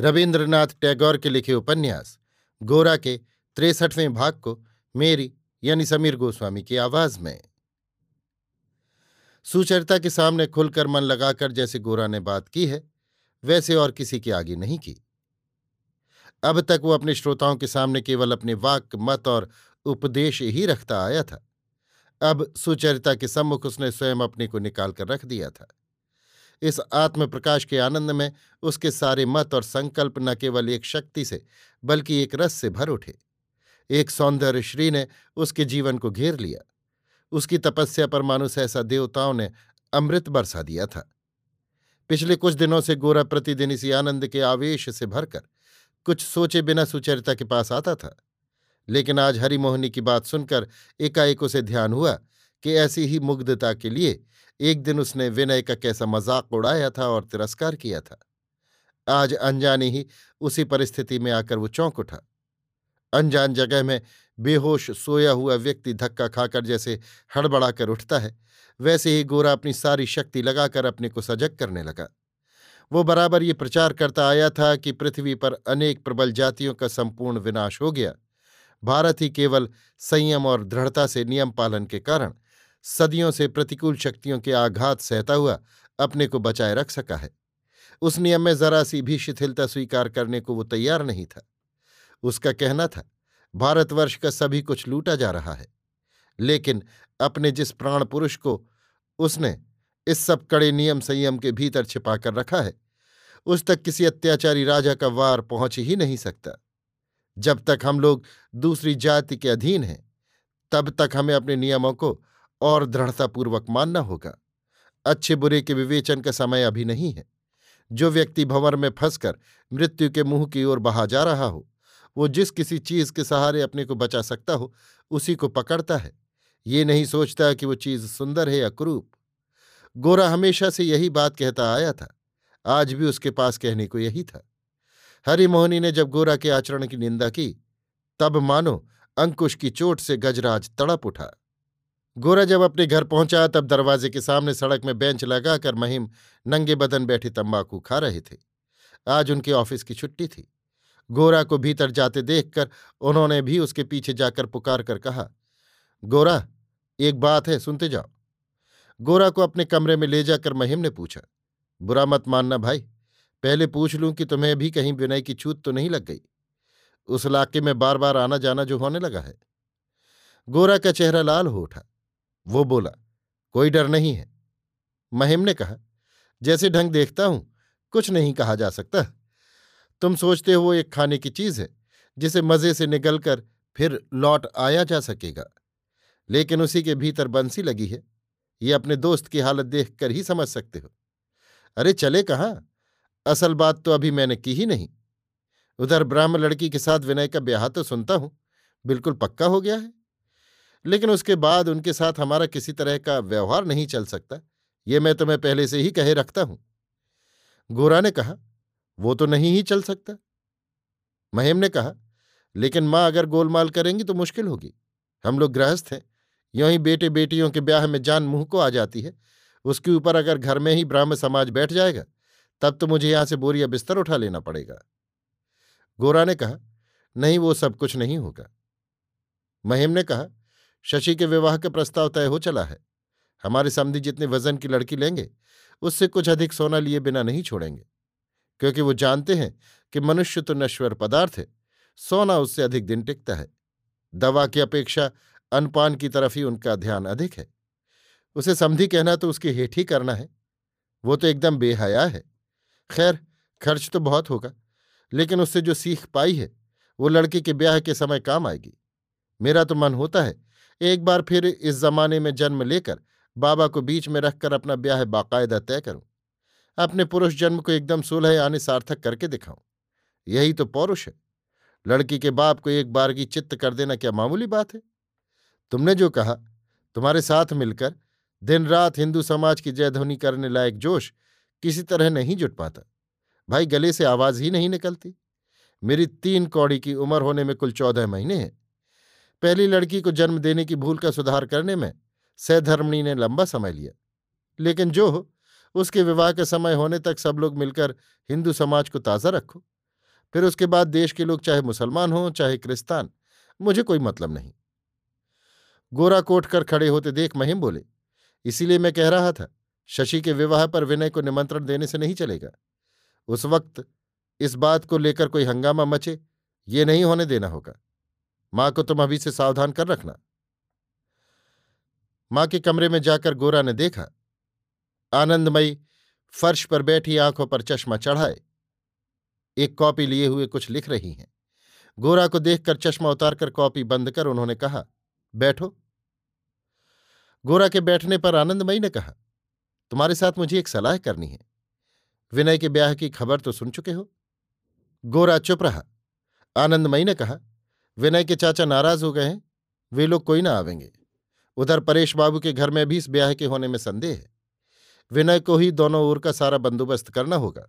रविन्द्रनाथ टैगोर के लिखे उपन्यास, गोरा के तिरसठवें भाग को मेरी यानी समीर गोस्वामी की आवाज़ में। सुचरिता के सामने खुलकर मन लगाकर जैसे गोरा ने बात की है, वैसे और किसी के आगे नहीं की। अब तक वो अपने श्रोताओं के सामने केवल अपने वाक मत और उपदेश ही रखता आया था। अब सुचरिता के सम्मुख उसने स्वयं अपने को निकाल कर रख दिया था। इस आत्म प्रकाश के आनंद में उसके सारे मत और संकल्प न केवल एक शक्ति से, बल्कि एक रस से भर उठे। एक सौंदर्य श्री ने उसके जीवन को घेर लिया। उसकी तपस्या पर मानुष ऐसा देवताओं ने अमृत बरसा दिया था। पिछले कुछ दिनों से गोरा प्रतिदिन इसी आनंद के आवेश से भरकर कुछ सोचे बिना सुचरिता के पास आता था। लेकिन आज हरिमोहनी की बात सुनकर एकाएक उसे ध्यान हुआ कि ऐसी ही मुग्धता के लिए एक दिन उसने विनय का कैसा मज़ाक उड़ाया था और तिरस्कार किया था। आज अनजाने ही उसी परिस्थिति में आकर वो चौंक उठा। अनजान जगह में बेहोश सोया हुआ व्यक्ति धक्का खाकर जैसे हड़बड़ाकर उठता है, वैसे ही गोरा अपनी सारी शक्ति लगाकर अपने को सजग करने लगा। वो बराबर ये प्रचार करता आया था कि पृथ्वी पर अनेक प्रबल जातियों का संपूर्ण विनाश हो गया। भारत ही केवल संयम और दृढ़ता से नियम पालन के कारण सदियों से प्रतिकूल शक्तियों के आघात सहता हुआ अपने को बचाए रख सका है। उस नियम में जरा सी भी शिथिलता स्वीकार करने को वो तैयार नहीं था। उसका कहना था, भारतवर्ष का सभी कुछ लूटा जा रहा है। लेकिन अपने जिस प्राण पुरुष को उसने इस सब कड़े नियम संयम के भीतर छिपाकर रखा है, उस तक किसी अत्याचारी राजा का वार पहुँच ही नहीं सकता। जब तक हम लोग दूसरी जाति के अधीन हैं, तब तक हमें अपने नियमों को और दृढ़तापूर्वक मानना होगा। अच्छे बुरे के विवेचन का समय अभी नहीं है। जो व्यक्ति भंवर में फंसकर मृत्यु के मुँह की ओर बहा जा रहा हो, वो जिस किसी चीज़ के सहारे अपने को बचा सकता हो, उसी को पकड़ता है। ये नहीं सोचता कि वो चीज़ सुंदर है या क्रूप। गोरा हमेशा से यही बात कहता आया था। आज भी उसके पास कहने को यही था। हरिमोहनी ने जब गोरा के आचरण की निंदा की, तब मानो अंकुश की चोट से गजराज तड़प उठा। गोरा जब अपने घर पहुँचा, तब दरवाजे के सामने सड़क में बेंच लगाकर महिम नंगे बदन बैठे तंबाकू खा रहे थे। आज उनके ऑफ़िस की छुट्टी थी। गोरा को भीतर जाते देखकर उन्होंने भी उसके पीछे जाकर पुकार कर कहा, गोरा, एक बात है, सुनते जाओ। गोरा को अपने कमरे में ले जाकर महिम ने पूछा, बुरा मत मानना भाई, पहले पूछ लूँ कि तुम्हें भी कहीं विनय की छूत तो नहीं लग गई? उस इलाके में बार बार आना जाना जो होने लगा है? गोरा का चेहरा लाल हो उठा। वो बोला, कोई डर नहीं है। महिम ने कहा, जैसे ढंग देखता हूँ, कुछ नहीं कहा जा सकता। तुम सोचते हो वो एक खाने की चीज़ है, जिसे मज़े से निगलकर फिर लौट आया जा सकेगा, लेकिन उसी के भीतर बंसी लगी है। ये अपने दोस्त की हालत देखकर ही समझ सकते हो। अरे, चले कहाँ? असल बात तो अभी मैंने की ही नहीं। उधर ब्राह्म लड़की के साथ विनय का ब्याह तो सुनता हूँ। बिल्कुल पक्का हो गया है। लेकिन उसके बाद उनके साथ हमारा किसी तरह का व्यवहार नहीं चल सकता। ये मैं तुम्हें पहले से ही कहे रखता हूँ। गोरा ने कहा, वो तो नहीं ही चल सकता। महिम ने कहा, लेकिन माँ अगर गोलमाल करेंगी तो मुश्किल होगी। हम लोग गृहस्थ हैं। यों ही बेटे बेटियों के ब्याह में जान मुँह को आ जाती है। उसके ऊपर अगर घर में ही ब्राह्म समाज बैठ जाएगा, तब तो मुझे यहाँ से बोरिया बिस्तर उठा लेना पड़ेगा। गोरा ने कहा, नहीं, वो सब कुछ नहीं होगा। महिम ने कहा शशि के विवाह का प्रस्ताव तय हो चला है। हमारे समधी जितने वज़न की लड़की लेंगे, उससे कुछ अधिक सोना लिए बिना नहीं छोड़ेंगे। क्योंकि वो जानते हैं कि मनुष्य तो नश्वर पदार्थ है, सोना उससे अधिक दिन टिकता है। दवा की अपेक्षा अनपान की तरफ़ ही उनका ध्यान अधिक है। उसे समझी कहना तो उसकी हेठ ही करना है। वो तो एकदम बेहया है। खैर, खर्च तो बहुत होगा, लेकिन उससे जो सीख पाई है, वो लड़के के ब्याह के समय काम आएगी। मेरा तो मन होता है एक बार फिर इस जमाने में जन्म लेकर बाबा को बीच में रखकर अपना ब्याह बाकायदा तय करूँ। अपने पुरुष जन्म को एकदम सुलह आने सार्थक करके दिखाऊँ। यही तो पौरुष है। लड़की के बाप को एक बार की चित्त कर देना क्या मामूली बात है? तुमने जो कहा, तुम्हारे साथ मिलकर दिन रात हिंदू समाज की जयध्वनि करने लायक जोश किसी तरह नहीं जुट पाता। भाई गले से आवाज़ ही नहीं निकलती। मेरी तीन कौड़ी की उम्र होने में कुल चौदह महीने हैं। पहली लड़की को जन्म देने की भूल का सुधार करने में सैधर्मणी ने लंबा समय लिया। लेकिन जो उसके विवाह के समय होने तक सब लोग मिलकर हिंदू समाज को ताज़ा रखो। फिर उसके बाद देश के लोग चाहे मुसलमान हों, चाहे क्रिस्तान, मुझे कोई मतलब नहीं। गोरा कोट कर खड़े होते देख महिम बोले, इसीलिए मैं कह रहा था, शशि के विवाह पर विनय को निमंत्रण देने से नहीं चलेगा। उस वक्त इस बात को लेकर कोई हंगामा मचे, ये नहीं होने देना होगा। माँ को तुम अभी से सावधान कर रखना। माँ के कमरे में जाकर गोरा ने देखा। आनंदमयी फर्श पर बैठी आँखों पर चश्मा चढ़ाए। एक कॉपी लिए हुए कुछ लिख रही हैं। गोरा को देखकर चश्मा उतारकर कॉपी बंद कर उन्होंने कहा, बैठो। गोरा के बैठने पर आनंदमयी ने कहा, तुम्हारे साथ मुझे एक सलाह करनी है। विनय के ब्याह की खबर तो सुन चुके हो? गोरा चुप रहा। आनंदमयी ने कहा विनय के चाचा नाराज़ हो गए हैं। वे लोग कोई ना आवेंगे। उधर परेश बाबू के घर में भी इस ब्याह के होने में संदेह है। विनय को ही दोनों ओर का सारा बंदोबस्त करना होगा।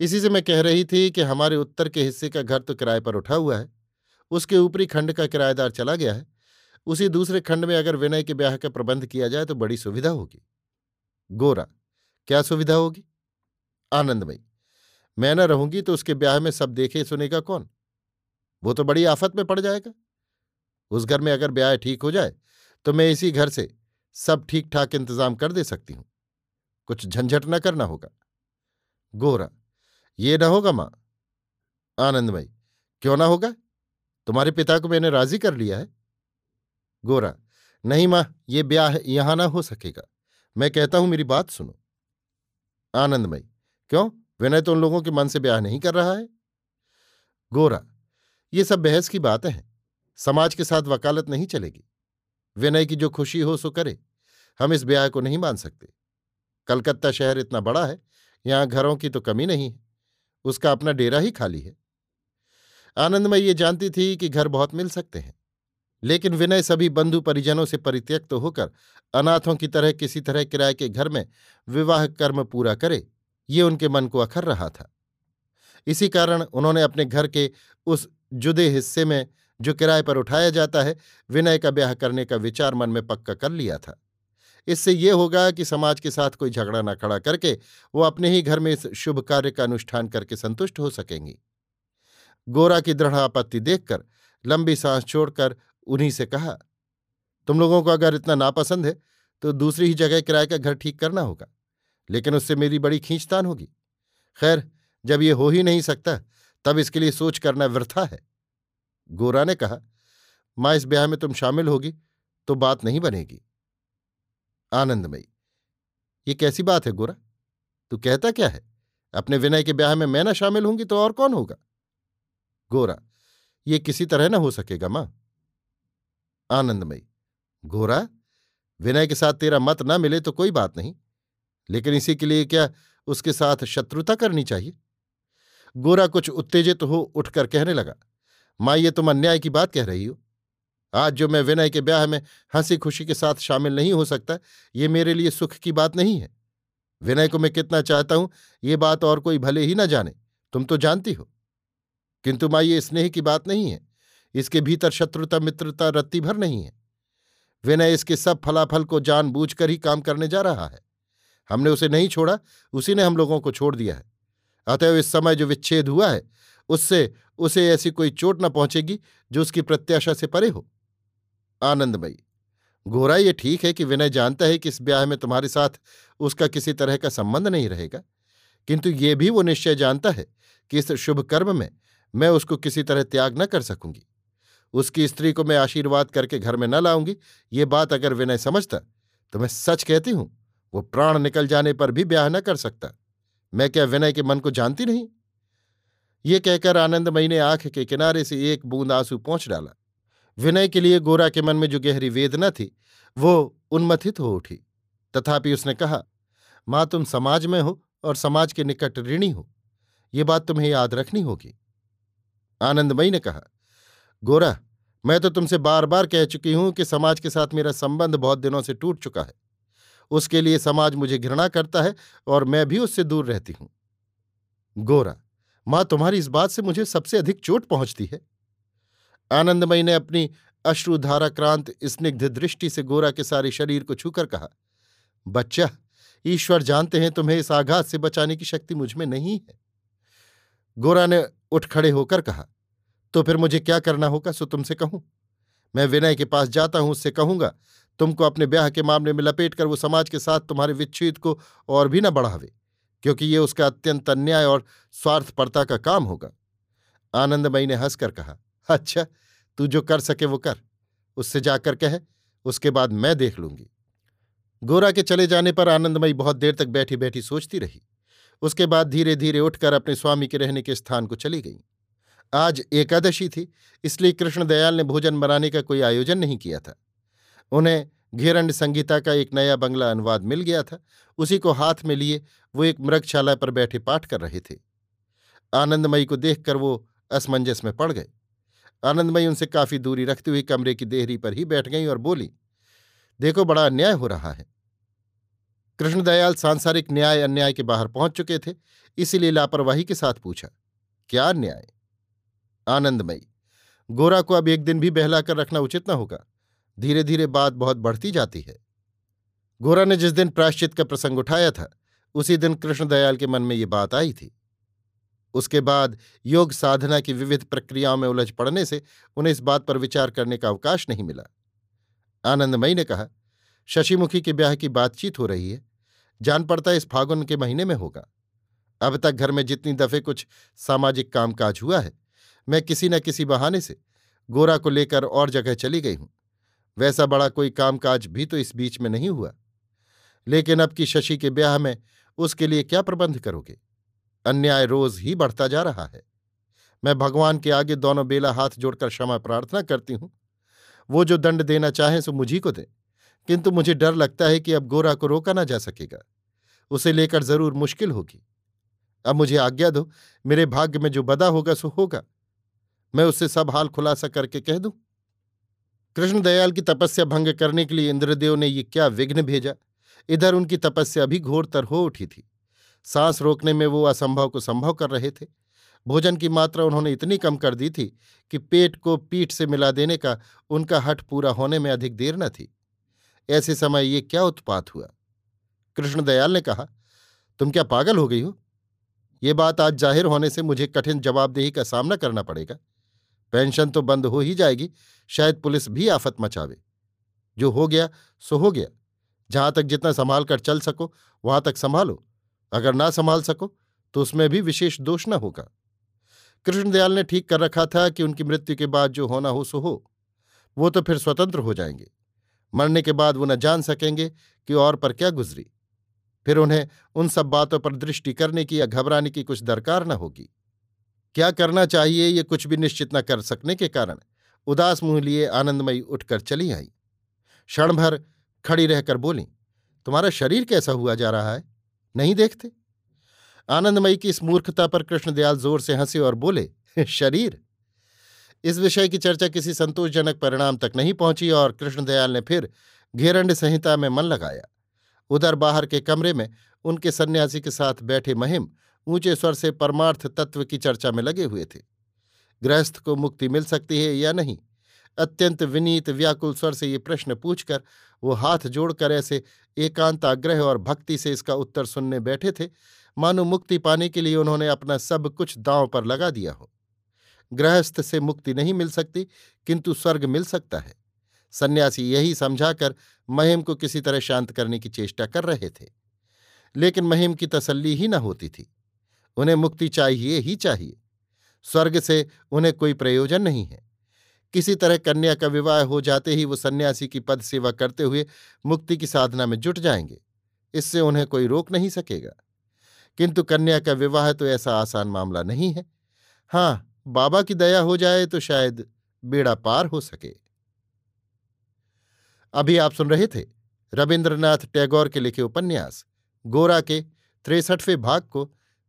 इसी से मैं कह रही थी कि हमारे उत्तर के हिस्से का घर तो किराए पर उठा हुआ है। उसके ऊपरी खंड का किराएदार चला गया है। उसी दूसरे खंड में अगर विनय के ब्याह का प्रबंध किया जाए तो बड़ी सुविधा होगी। गोरा, क्या सुविधा होगी? आनंदमयी, मैं न रहूँगी तो उसके ब्याह में सब देखे सुनेगा कौन? वो तो बड़ी आफत में पड़ जाएगा। उस घर में अगर ब्याह ठीक हो जाए तो मैं इसी घर से सब ठीक ठाक इंतज़ाम कर दे सकती हूँ। कुछ झंझट न करना होगा। गोरा ये ना होगा माँ। आनंदमयी क्यों ना होगा? तुम्हारे पिता को मैंने राज़ी कर लिया है। गोरा नहीं माँ, ये ब्याह यहाँ ना हो सकेगा। मैं कहता हूँ मेरी बात सुनो। आनंदमयी क्यों? विनय तो उन लोगों के मन से ब्याह नहीं कर रहा है। गोरा ये सब बहस की बातें हैं। समाज के साथ वकालत नहीं चलेगी। विनय की जो खुशी हो सो करे। हम इस ब्याह को नहीं मान सकते। कलकत्ता शहर इतना बड़ा है, यहाँ घरों की तो कमी नहीं है। उसका अपना डेरा ही खाली है। आनंदमय ये जानती थी कि घर बहुत मिल सकते हैं। लेकिन विनय सभी बंधु परिजनों से परित्यक्त तो होकर अनाथों की तरह किसी तरह किराए के घर में विवाह कर्म पूरा करे, ये उनके मन को अखर रहा था। इसी कारण उन्होंने अपने घर के उस जुदे हिस्से में जो किराए पर उठाया जाता है, विनय का ब्याह करने का विचार मन में पक्का कर लिया था। इससे ये होगा कि समाज के साथ कोई झगड़ा न खड़ा करके वो अपने ही घर में इस शुभ कार्य का अनुष्ठान करके संतुष्ट हो सकेंगी। गोरा की दृढ़ आपत्ति देखकर, लंबी सांस छोड़कर उन्हीं से कहा, तुम लोगों को अगर इतना नापसंद है तो दूसरी ही जगह किराए का घर ठीक करना होगा, लेकिन उससे मेरी बड़ी खींचतान होगी। खैर, जब ये हो ही नहीं सकता तब इसके लिए सोच करना वृथा है। गोरा ने कहा, माँ, इस ब्याह में तुम शामिल होगी तो बात नहीं बनेगी। आनंदमयी, ये कैसी बात है गोरा? तू कहता क्या है? अपने विनय के ब्याह में मैं ना शामिल होंगी तो और कौन होगा? गोरा, ये किसी तरह ना हो सकेगा माँ। आनंदमयी, गोरा, विनय के साथ तेरा मत ना मिले तो कोई बात नहीं, लेकिन इसी के लिए क्या उसके साथ शत्रुता करनी चाहिए? गोरा कुछ उत्तेजित हो उठकर कहने लगा, माँ, ये तुम अन्याय की बात कह रही हो। आज जो मैं विनय के ब्याह में हँसी खुशी के साथ शामिल नहीं हो सकता, ये मेरे लिए सुख की बात नहीं है। विनय को मैं कितना चाहता हूँ, ये बात और कोई भले ही ना जाने। तुम तो जानती हो। किंतु माँ, ये स्नेह की बात नहीं है। इसके भीतर शत्रुता, मित्रता रत्ती भर नहीं है। विनय इसके सब फलाफल को जानबूझकर ही काम करने जा रहा है। हमने उसे नहीं छोड़ा, उसी ने हम लोगों को छोड़ दिया है। अतएव इस समय जो विच्छेद हुआ है, उससे, उसे ऐसी कोई चोट न पहुंचेगी जो उसकी प्रत्याशा से परे हो। आनंदमयी गोरा ये ठीक है कि विनय जानता है कि इस ब्याह में तुम्हारे साथ उसका किसी तरह का संबंध नहीं रहेगा, किंतु ये भी वो निश्चय जानता है कि इस शुभ कर्म में मैं उसको किसी तरह त्याग न कर सकूँगी। उसकी स्त्री को मैं आशीर्वाद करके घर में न लाऊँगी, ये बात अगर विनय समझता तो मैं सच कहती हूँ, वो प्राण निकल जाने पर भी ब्याह न कर सकता। मैं क्या विनय के मन को जानती नहीं? ये कहकर आनंदमयी ने आँख के किनारे से एक बूंद आँसू पहुँच डाला। विनय के लिए गोरा के मन में जो गहरी वेदना थी, वो उन्मथित हो उठी। तथापि उसने कहा, माँ, तुम समाज में हो और समाज के निकट ऋणी हो। ये बात तुम्हें याद रखनी होगी। आनंदमयी ने कहा, गोरा, मैं तो तुमसे बार बार कह चुकी हूँ कि समाज के साथ मेरा संबंध बहुत दिनों से टूट चुका है। उसके लिए समाज मुझे घृणा करता है और मैं भी उससे दूर रहती हूँ। गोरा, माँ तुम्हारी इस बात से मुझे सबसे अधिक चोट पहुँचती है। आनंदमयी ने अपनी अश्रुधाराक्रांत स्निग्ध दृष्टि से गोरा के सारे शरीर को छूकर कहा, बच्चा, ईश्वर जानते हैं तुम्हें इस आघात से बचाने की शक्ति मुझमें नहीं है। गोरा ने उठ खड़े होकर कहा तो फिर मुझे क्या करना होगा, सो तुमसे कहूँ। मैं विनय के पास जाता हूँ, उससे कहूँगा तुमको अपने ब्याह के मामले में लपेट कर वो समाज के साथ तुम्हारे विच्छेद को और भी न बढ़ावे, क्योंकि ये उसका अत्यंत अन्याय और स्वार्थपरता का काम होगा। आनंदमयी ने हंसकर कहा अच्छा तू जो कर सके वो कर। उससे जाकर कह, उसके बाद मैं देख लूँगी। गोरा के चले जाने पर आनंदमयी बहुत देर तक बैठी बैठी सोचती रही। उसके बाद धीरे धीरे उठकर अपने स्वामी के रहने के स्थान को चली गई। आज एकादशी थी, इसलिए कृष्णदयाल ने भोजन बनाने का कोई आयोजन नहीं किया था। उन्हें घेरंड संगीता का एक नया बंगला अनुवाद मिल गया था। उसी को हाथ में लिए वो एक मृगशाला पर बैठे पाठ कर रहे थे। आनंदमयी को देखकर वो असमंजस में पड़ गए। आनंदमयी उनसे काफ़ी दूरी रखते हुए कमरे की देहरी पर ही बैठ गई और बोली, देखो, बड़ा अन्याय हो रहा है। कृष्णदयाल सांसारिक न्याय अन्याय के बाहर पहुँच चुके थे, इसीलिए लापरवाही के साथ पूछा, क्या अन्याय आनंदमयी, गोरा को अब एक दिन भी बहलाकर रखना उचित न होगा। धीरे धीरे बात बहुत बढ़ती जाती है। गोरा ने जिस दिन प्राश्चित का प्रसंग उठाया था, उसी दिन कृष्णदयाल के मन में ये बात आई थी। उसके बाद योग साधना की विविध प्रक्रियाओं में उलझ पड़ने से उन्हें इस बात पर विचार करने का अवकाश नहीं मिला। आनंदमयी ने कहा, शशिमुखी के ब्याह की बातचीत हो रही है। जान पड़ता इस फागुन के महीने में होगा। अब तक घर में जितनी दफे कुछ सामाजिक कामकाज हुआ है, मैं किसी न किसी बहाने से गोरा को लेकर और जगह चली गई हूँ। वैसा बड़ा कोई कामकाज भी तो इस बीच में नहीं हुआ। लेकिन अब की शशि के ब्याह में उसके लिए क्या प्रबंध करोगे? अन्याय रोज ही बढ़ता जा रहा है। मैं भगवान के आगे दोनों बेला हाथ जोड़कर क्षमा प्रार्थना करती हूँ। वो जो दंड देना चाहें सो मुझी को दे, किंतु मुझे डर लगता है कि अब गोरा को रोका ना जा सकेगा। उसे लेकर ज़रूर मुश्किल होगी। अब मुझे आज्ञा दो, मेरे भाग्य में जो बदा होगा सो होगा। मैं उससे सब हाल खुलासा करके कह दूँ कृष्णदयाल की तपस्या भंग करने के लिए इंद्रदेव ने ये क्या विघ्न भेजा? इधर उनकी तपस्या भी घोरतर हो उठी थी। सांस रोकने में वो असंभव को संभव कर रहे थे। भोजन की मात्रा उन्होंने इतनी कम कर दी थी कि पेट को पीठ से मिला देने का उनका हट पूरा होने में अधिक देर न थी। ऐसे समय ये क्या उत्पात हुआ? कृष्णदयाल ने कहा, तुम क्या पागल हो गई हो? ये बात आज ज़ाहिर होने से मुझे कठिन जवाबदेही का सामना करना पड़ेगा। पेंशन तो बंद हो ही जाएगी, शायद पुलिस भी आफत मचावे। जो हो गया, सो हो गया। जहाँ तक जितना संभाल कर चल सको, वहाँ तक संभालो। अगर ना संभाल सको तो उसमें भी विशेष दोष न होगा। कृष्णदयाल ने ठीक कर रखा था कि उनकी मृत्यु के बाद जो होना हो, सो हो। वो तो फिर स्वतंत्र हो जाएँगे। मरने के बाद वो न जान सकेंगे कि और पर क्या गुजरी। फिर उन्हें उन सब बातों पर दृष्टि करने की या घबराने की कुछ दरकार न होगी। क्या करना चाहिए ये कुछ भी निश्चित न कर सकने के कारण उदास मुँह लिए आनंदमयी उठकर चली आई। क्षण भर खड़ी रहकर बोली, तुम्हारा शरीर कैसा हुआ जा रहा है? नहीं देखते? आनंदमयी की इस मूर्खता पर कृष्णदयाल ज़ोर से हंसे और बोले, शरीर? इस विषय की चर्चा किसी संतोषजनक परिणाम तक नहीं पहुँची और कृष्णदयाल ने फिर घेरंड संहिता में मन लगाया। उधर बाहर के कमरे में उनके सन्यासी के साथ बैठे महिम ऊँचे स्वर से परमार्थ तत्व की चर्चा में लगे हुए थे। गृहस्थ को मुक्ति मिल सकती है या नहीं? अत्यंत विनीत, व्याकुल स्वर से ये प्रश्न पूछकर वो हाथ जोड़कर ऐसे एकांत आग्रह और भक्ति से इसका उत्तर सुनने बैठे थे। मानो मुक्ति पाने के लिए उन्होंने अपना सब कुछ दांव पर लगा दिया हो। गृहस्थ से मुक्ति नहीं मिल सकती, किंतु स्वर्ग मिल सकता है। सन्यासी यही समझाकर महिम को किसी तरह शांत करने की चेष्टा कर रहे थे। लेकिन महिम की तसल्ली ही न होती थी। उन्हें मुक्ति चाहिए ही चाहिए। स्वर्ग से उन्हें कोई प्रयोजन नहीं है। किसी तरह कन्या का विवाह हो जाते ही वो सन्यासी की पद सेवा करते हुए मुक्ति की साधना में जुट जाएँगे। इससे उन्हें कोई रोक नहीं सकेगा। किंतु कन्या का विवाह तो ऐसा आसान मामला नहीं है। हाँ बाबा की दया हो जाए तो शायद बेड़ा पार हो सके। अभी आप सुन रहे थे रविन्द्रनाथ टैगोर के लिखे उपन्यास, गोरा के तिरसठवें भाग को